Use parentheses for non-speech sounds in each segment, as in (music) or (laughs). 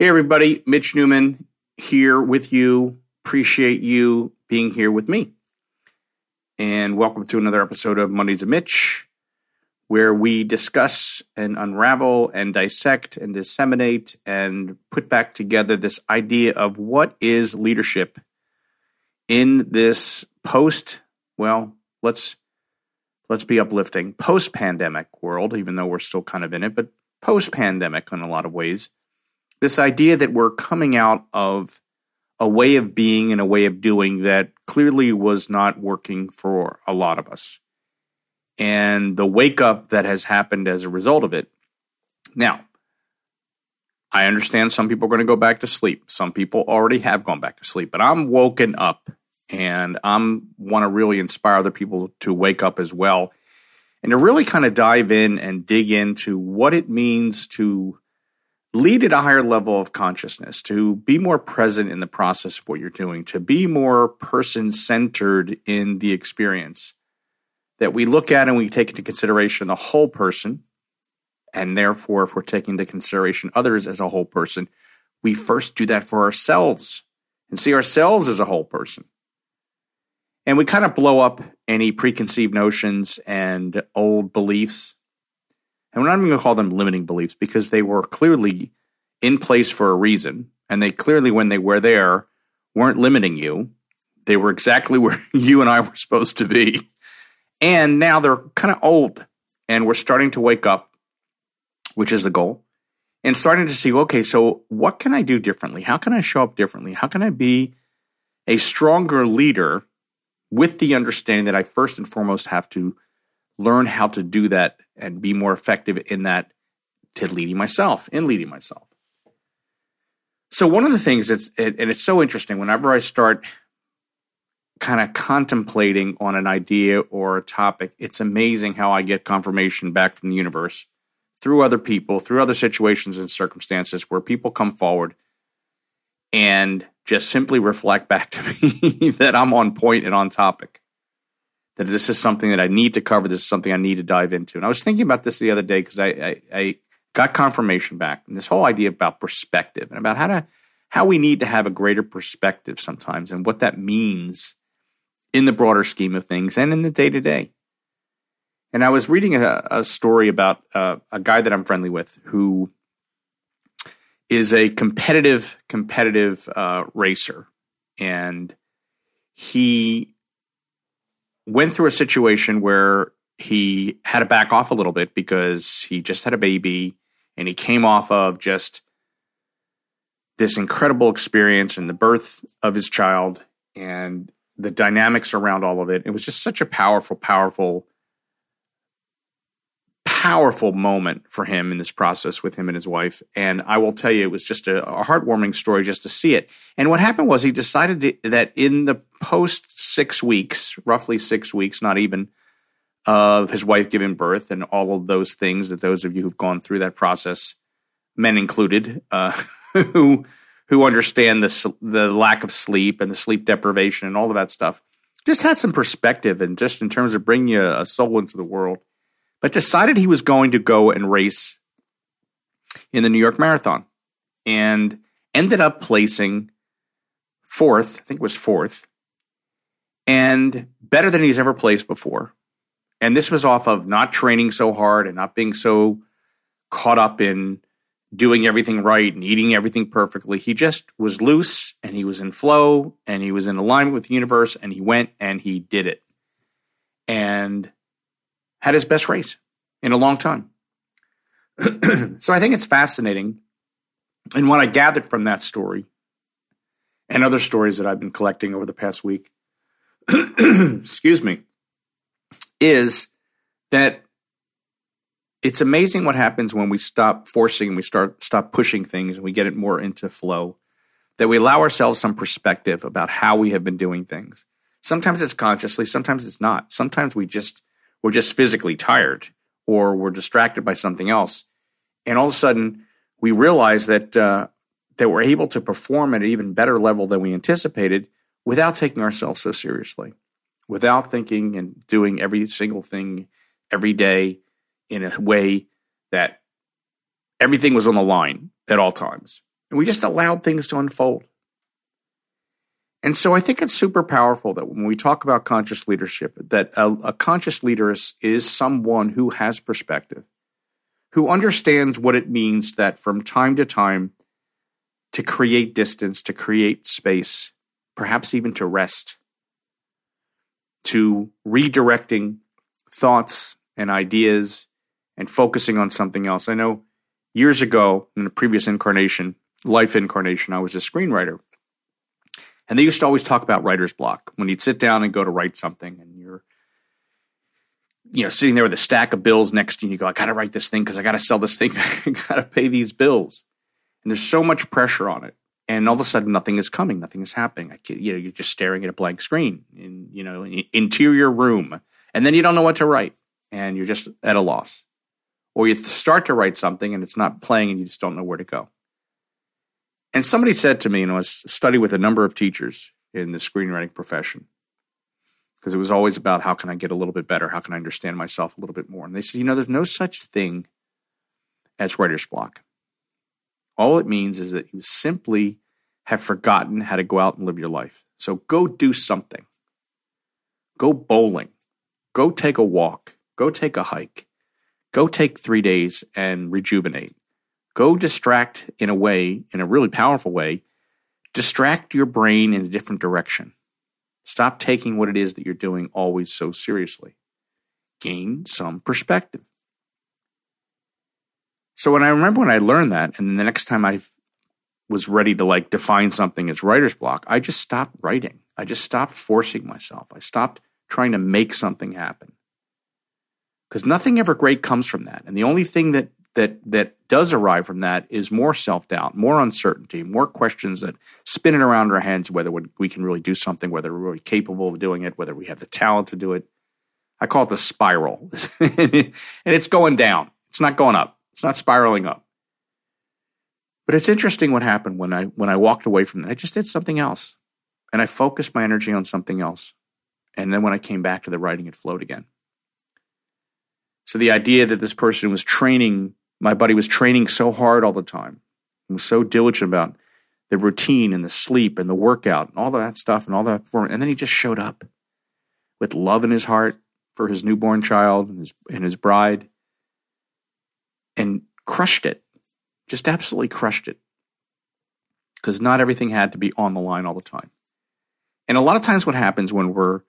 Hey, everybody, Mitch Newman here with you. Appreciate you being here with me. And welcome to another episode of Mondays of Mitch, where we discuss and unravel and dissect and disseminate and put back together this idea of what is leadership in this post, well, let's let's be uplifting, post-pandemic world, even though we're still kind of in it, but post-pandemic in a lot of ways this idea that we're coming out of a way of being and a way of doing that clearly was not working for a lot of us. And the wake up that has happened as a result of it. Now, I understand some people are going to go back to sleep. Some people already have gone back to sleep, but I'm woken up and I'm want to really inspire other people to wake up as well and to really kind of dive in and dig into what it means to lead at a higher level of consciousness, to be more present in the process of what you're doing, to be more person centered in the experience. That we look at and we take into consideration the whole person. And therefore, if we're taking into consideration others as a whole person, we first do that for ourselves and see ourselves as a whole person. And we kind of blow up any preconceived notions and old beliefs and we're not even going to call them limiting beliefs because they were clearly in place for a reason. And they clearly, when they were there, weren't limiting you. They were exactly (laughs) where you and I were supposed to be. And now they're kind of old. And we're starting to wake up, which is the goal, and starting to see okay, so what can I do differently? How can I show up differently? How can I be a stronger leader with the understanding that I first and foremost have to learn how to do that and be more effective in that to leading myself, in leading myself. So one of the things that's it, and it's so interesting whenever I start kind of contemplating on an idea or a topic, it's amazing how I get confirmation back from the universe through other people, through other situations and circumstances where people come forward and just simply reflect back to (laughs) me that I'm on point and on topic that this is something that I need to cover. This is something I need to dive into. And I was thinking about this the other day because I, I, I, got confirmation back and this whole idea about perspective and about how to how we need to have a greater perspective sometimes and what that means in the broader scheme of things and in the day to day. And I was reading a, a story about uh, a guy that I'm friendly with who is a competitive competitive uh, racer, and he went through a situation where he had to back off a little bit because he just had a baby and he came off of just this incredible experience and the birth of his child and the dynamics around all of it. It was just such a powerful, powerful powerful moment for him in this process with him and his wife. And I will tell you, it was just a, a heartwarming story just to see it. And what happened was he decided to, that in the post six weeks, roughly six weeks, not even, of his wife giving birth and all of those things that those of you who've gone through that process, men included, uh, (laughs) who who understand the the lack of sleep and the sleep deprivation and all of that stuff, just had some perspective and just in terms of bringing a, a soul into the world but decided he was going to go and race in the New York Marathon and ended up placing fourth, I think it was fourth, and better than he's ever placed before. And this was off of not training so hard and not being so caught up in doing everything right and eating everything perfectly. He just was loose and he was in flow and he was in alignment with the universe and he went and he did it and had his best race in a long time. (clears throat) so I think it's fascinating. And what I gathered from that story and other stories that I've been collecting over the past week, (clears throat) excuse me, is that it's amazing what happens when we stop forcing and we start stop pushing things and we get it more into flow that we allow ourselves some perspective about how we have been doing things. Sometimes it's consciously sometimes it's not. Sometimes we just we're just physically tired or we're distracted by something else. And all of a sudden we realize that uh, that we're able to perform at an even better level than we anticipated without taking ourselves so seriously without thinking and doing every single thing every day in a way that everything was on the line at all times. And we just allowed things to unfold. And so I think it's super powerful that when we talk about conscious leadership, that a, a conscious leader is, is someone who has perspective, who understands what it means that from time to time to create distance, to create space, perhaps even to rest, to redirecting thoughts and ideas and focusing on something else. I know years ago in a previous incarnation, life incarnation, I was a screenwriter. And they used to always talk about writer's block when you'd sit down and go to write something and you're you know sitting there with a stack of bills next to you and you go i gotta write this thing because i gotta sell this thing (laughs) i gotta pay these bills and there's so much pressure on it and all of a sudden nothing is coming nothing is happening I, you know you're just staring at a blank screen in you know interior room and then you don't know what to write and you're just at a loss or you start to write something and it's not playing and you just don't know where to go. And somebody said to me, and I was study with a number of teachers in the screenwriting profession, because it was always about how can I get a little bit better? How can I understand myself a little bit more? And they said, you know, there's no such thing as writer's block. All it means is that you simply have forgotten how to go out and live your life. So go do something. Go bowling. Go take a walk. Go take a hike. Go take three days and rejuvenate. Go distract in a way, in a really powerful way. Distract your brain in a different direction. Stop taking what it is that you're doing always so seriously. Gain some perspective. So when I remember when I learned that, and the next time I was ready to like define something as writer's block, I just stopped writing. I just stopped forcing myself. I stopped trying to make something happen because nothing ever great comes from that. And the only thing that that that does arrive from that is more self doubt, more uncertainty, more questions that spinning around our heads whether we can really do something, whether we're really capable of doing it, whether we have the talent to do it. I call it the spiral, (laughs) and it's going down. It's not going up. It's not spiraling up. But it's interesting what happened when I when I walked away from that. I just did something else, and I focused my energy on something else. And then when I came back to the writing, it flowed again. So the idea that this person was training, my buddy was training so hard all the time, he was so diligent about the routine and the sleep and the workout and all that stuff and all that performance. And then he just showed up with love in his heart for his newborn child and his, and his bride and crushed it. Just absolutely crushed it. Because not everything had to be on the line all the time. And a lot of times, what happens when we're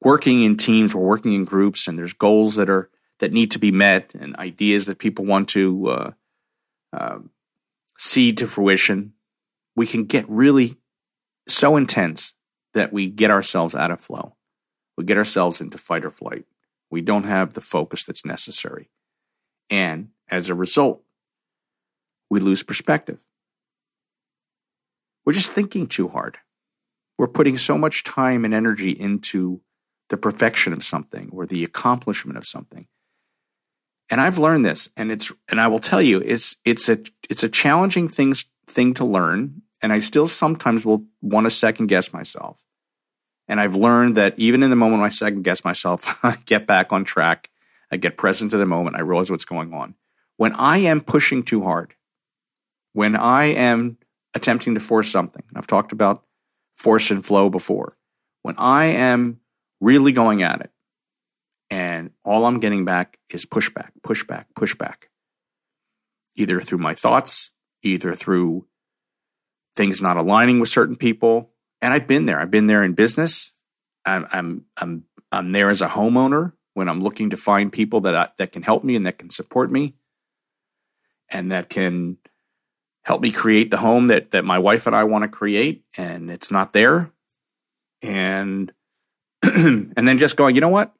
working in teams, we're working in groups, and there's goals that are that need to be met and ideas that people want to uh, uh, see to fruition, we can get really so intense that we get ourselves out of flow. We get ourselves into fight or flight. We don't have the focus that's necessary. And as a result, we lose perspective. We're just thinking too hard. We're putting so much time and energy into the perfection of something or the accomplishment of something and I've learned this, and it's and I will tell you, it's it's a it's a challenging thing thing to learn, and I still sometimes will want to second guess myself. And I've learned that even in the moment when I second guess myself, (laughs) I get back on track. I get present to the moment. I realize what's going on. When I am pushing too hard, when I am attempting to force something, I've talked about force and flow before. When I am really going at it, and all I'm getting back is pushback, pushback, pushback. either through my thoughts, either through things not aligning with certain people. And I've been there. I've been there in business. I'm I'm I'm I'm there as a homeowner when I'm looking to find people that I, that can help me and that can support me, and that can help me create the home that that my wife and I want to create. And it's not there, and (clears throat) and then just going, you know what,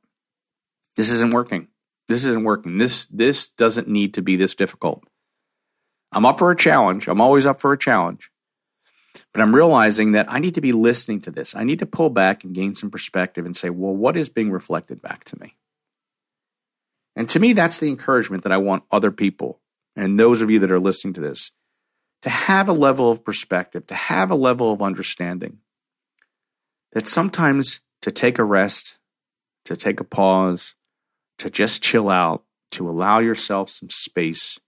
this isn't working. This isn't working. This this doesn't need to be this difficult. I'm up for a challenge. I'm always up for a challenge. But I'm realizing that I need to be listening to this. I need to pull back and gain some perspective and say, well, what is being reflected back to me? And to me, that's the encouragement that I want other people and those of you that are listening to this to have a level of perspective, to have a level of understanding. That sometimes to take a rest, to take a pause, to just chill out, to allow yourself some space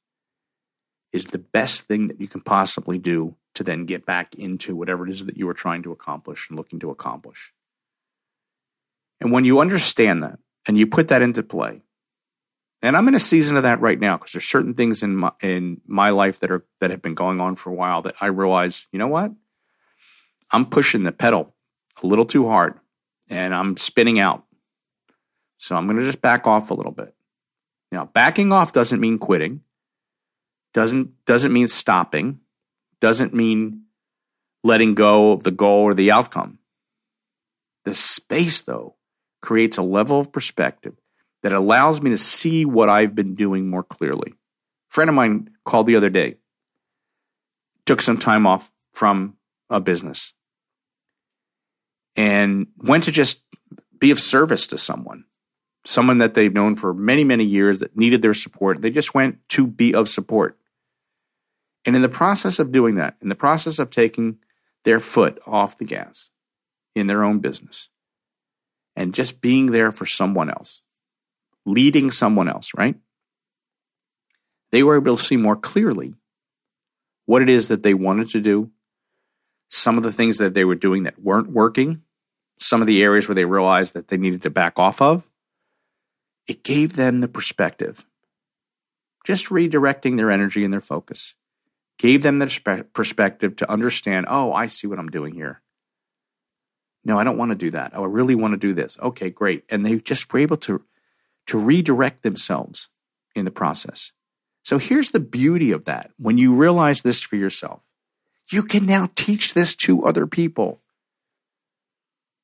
is the best thing that you can possibly do to then get back into whatever it is that you are trying to accomplish and looking to accomplish. And when you understand that and you put that into play, and I'm in a season of that right now because there's certain things in my in my life that are that have been going on for a while that I realize, you know what? I'm pushing the pedal a little too hard and I'm spinning out. So I'm going to just back off a little bit. Now, backing off doesn't mean quitting. Doesn't doesn't mean stopping. Doesn't mean letting go of the goal or the outcome. The space though creates a level of perspective that allows me to see what I've been doing more clearly. A friend of mine called the other day, took some time off from a business, and went to just be of service to someone, someone that they've known for many, many years that needed their support. They just went to be of support. And in the process of doing that, in the process of taking their foot off the gas in their own business and just being there for someone else, leading someone else, right? They were able to see more clearly what it is that they wanted to do, some of the things that they were doing that weren't working, some of the areas where they realized that they needed to back off of. It gave them the perspective, just redirecting their energy and their focus, gave them the perspective to understand oh, I see what I'm doing here. No, I don't want to do that. Oh, I really want to do this. Okay, great. And they just were able to to redirect themselves in the process. So here's the beauty of that. When you realize this for yourself, you can now teach this to other people.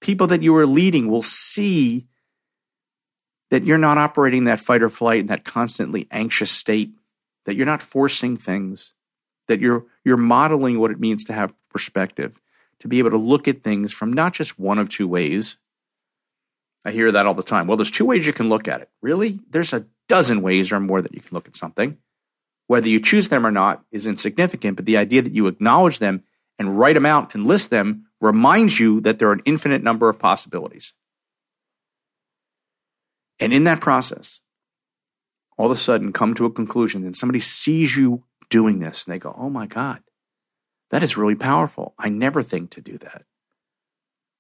People that you are leading will see that you're not operating that fight or flight in that constantly anxious state, that you're not forcing things, that you're you're modeling what it means to have perspective, to be able to look at things from not just one of two ways, I hear that all the time. Well, there's two ways you can look at it. Really? There's a dozen ways or more that you can look at something. Whether you choose them or not is insignificant, but the idea that you acknowledge them and write them out and list them reminds you that there are an infinite number of possibilities. And in that process, all of a sudden come to a conclusion, and somebody sees you doing this and they go, Oh my God, that is really powerful. I never think to do that.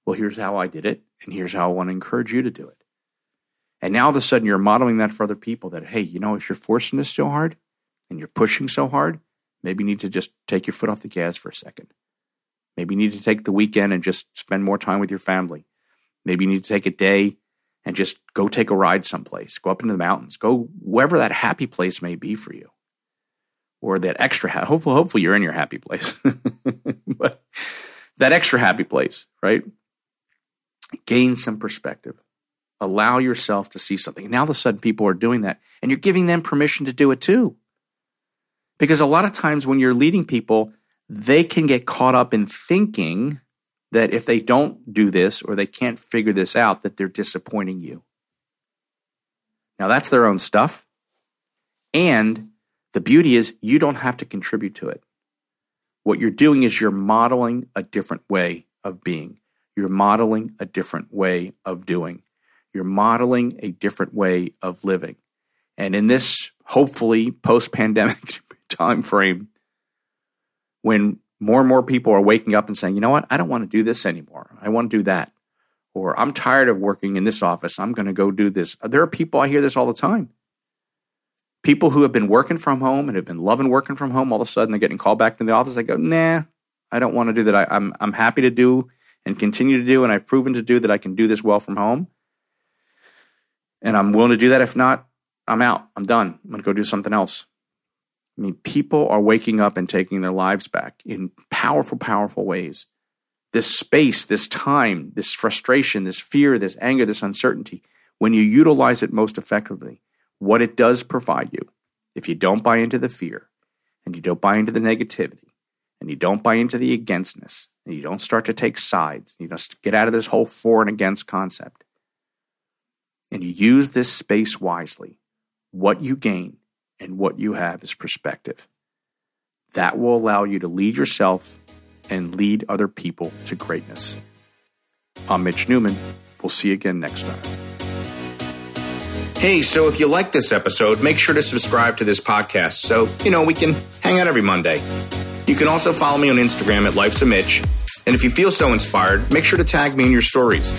Well, here's how I did it, and here's how I want to encourage you to do it. And now all of a sudden you're modeling that for other people that, hey, you know, if you're forcing this so hard and you're pushing so hard, maybe you need to just take your foot off the gas for a second. Maybe you need to take the weekend and just spend more time with your family. Maybe you need to take a day and just go take a ride someplace, go up into the mountains, go wherever that happy place may be for you. Or that extra, hopefully, hopefully you're in your happy place, (laughs) but that extra happy place, right? Gain some perspective. Allow yourself to see something. Now all of a sudden people are doing that and you're giving them permission to do it too. Because a lot of times when you're leading people, they can get caught up in thinking that if they don't do this or they can't figure this out, that they're disappointing you. Now that's their own stuff. And the beauty is you don't have to contribute to it. What you're doing is you're modeling a different way of being. You're modeling a different way of doing. You're modeling a different way of living. And in this hopefully post-pandemic (laughs) time frame, when more and more people are waking up and saying, you know what, I don't want to do this anymore. I want to do that. Or I'm tired of working in this office. I'm going to go do this. There are people, I hear this all the time. People who have been working from home and have been loving working from home, all of a sudden they're getting called back to the office. They go, nah, I don't want to do that. I, I'm I'm happy to do and continue to do, and I've proven to do that I can do this well from home. And I'm willing to do that. If not, I'm out. I'm done. I'm going to go do something else. I mean, people are waking up and taking their lives back in powerful, powerful ways. This space, this time, this frustration, this fear, this anger, this uncertainty, when you utilize it most effectively, what it does provide you, if you don't buy into the fear and you don't buy into the negativity and you don't buy into the againstness and you don't start to take sides, you just get out of this whole for and against concept, and you use this space wisely, what you gain and what you have is perspective. That will allow you to lead yourself and lead other people to greatness. I'm Mitch Newman. We'll see you again next time. Hey, so if you like this episode, make sure to subscribe to this podcast so, you know, we can hang out every Monday. You can also follow me on Instagram at Life's a Mitch. And if you feel so inspired, make sure to tag me in your stories.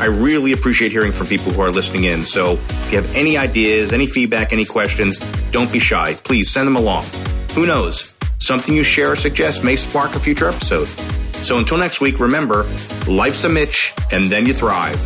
I really appreciate hearing from people who are listening in. So if you have any ideas, any feedback, any questions, don't be shy. Please send them along. Who knows? Something you share or suggest may spark a future episode. So until next week, remember life's a Mitch, and then you thrive.